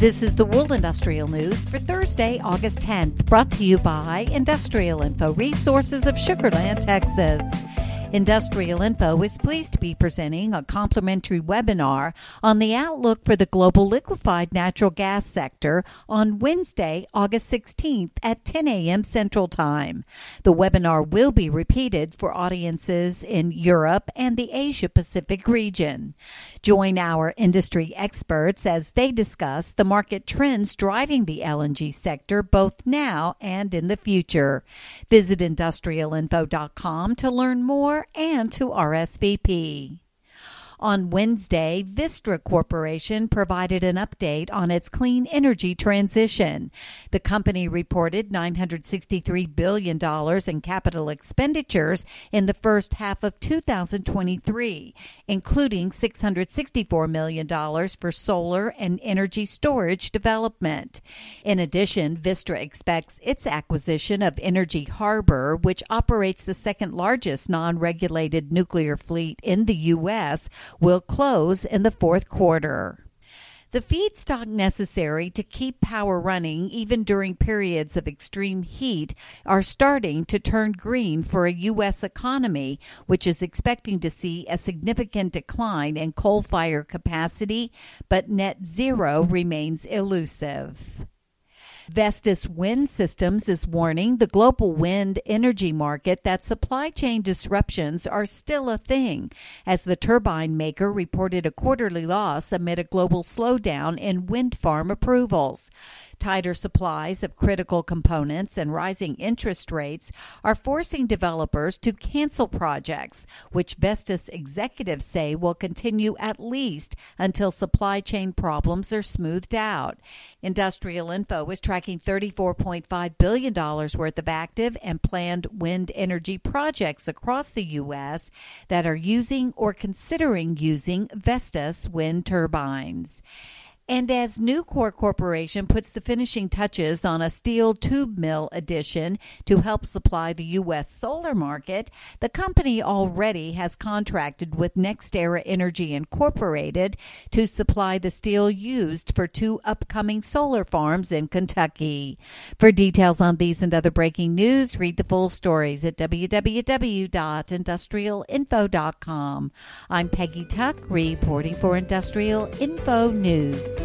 This is the Wool Industrial News for Thursday, August 10th, brought to you by Industrial Info Resources of Sugarland, Texas. Industrial Info is pleased to be presenting a complimentary webinar on the outlook for the global liquefied natural gas sector on Wednesday, August 16th at 10 a.m. Central Time. The webinar will be repeated for audiences in Europe and the Asia Pacific region. Join our industry experts as they discuss the market trends driving the LNG sector both now and in the future. Visit industrialinfo.com to learn more and to RSVP. On Wednesday, Vistra Corporation provided an update on its clean energy transition. The company reported $963 billion in capital expenditures in the first half of 2023, including $664 million for solar and energy storage development. In addition, Vistra expects its acquisition of Energy Harbor, which operates the second largest non regulated nuclear fleet in the U.S., will close in the fourth quarter. The feedstock necessary to keep power running even during periods of extreme heat are starting to turn green for a U.S. economy, which is expecting to see a significant decline in coal fire capacity, but net zero remains elusive. Vestas Wind Systems is warning the global wind energy market that supply chain disruptions are still a thing, as the turbine maker reported a quarterly loss amid a global slowdown in wind farm approvals. Tighter supplies of critical components and rising interest rates are forcing developers to cancel projects, which Vestas executives say will continue at least until supply chain problems are smoothed out. Industrial Info is tracking $34.5 billion worth of active and planned wind energy projects across the U.S. that are using or considering using Vestas wind turbines. And as Nucor Corporation puts the finishing touches on a steel tube mill addition to help supply the U.S. solar market, the company already has contracted with NextEra Energy Incorporated to supply the steel used for two upcoming solar farms in Kentucky. For details on these and other breaking news, read the full stories at www.industrialinfo.com. I'm Peggy Tuck, reporting for Industrial Info News.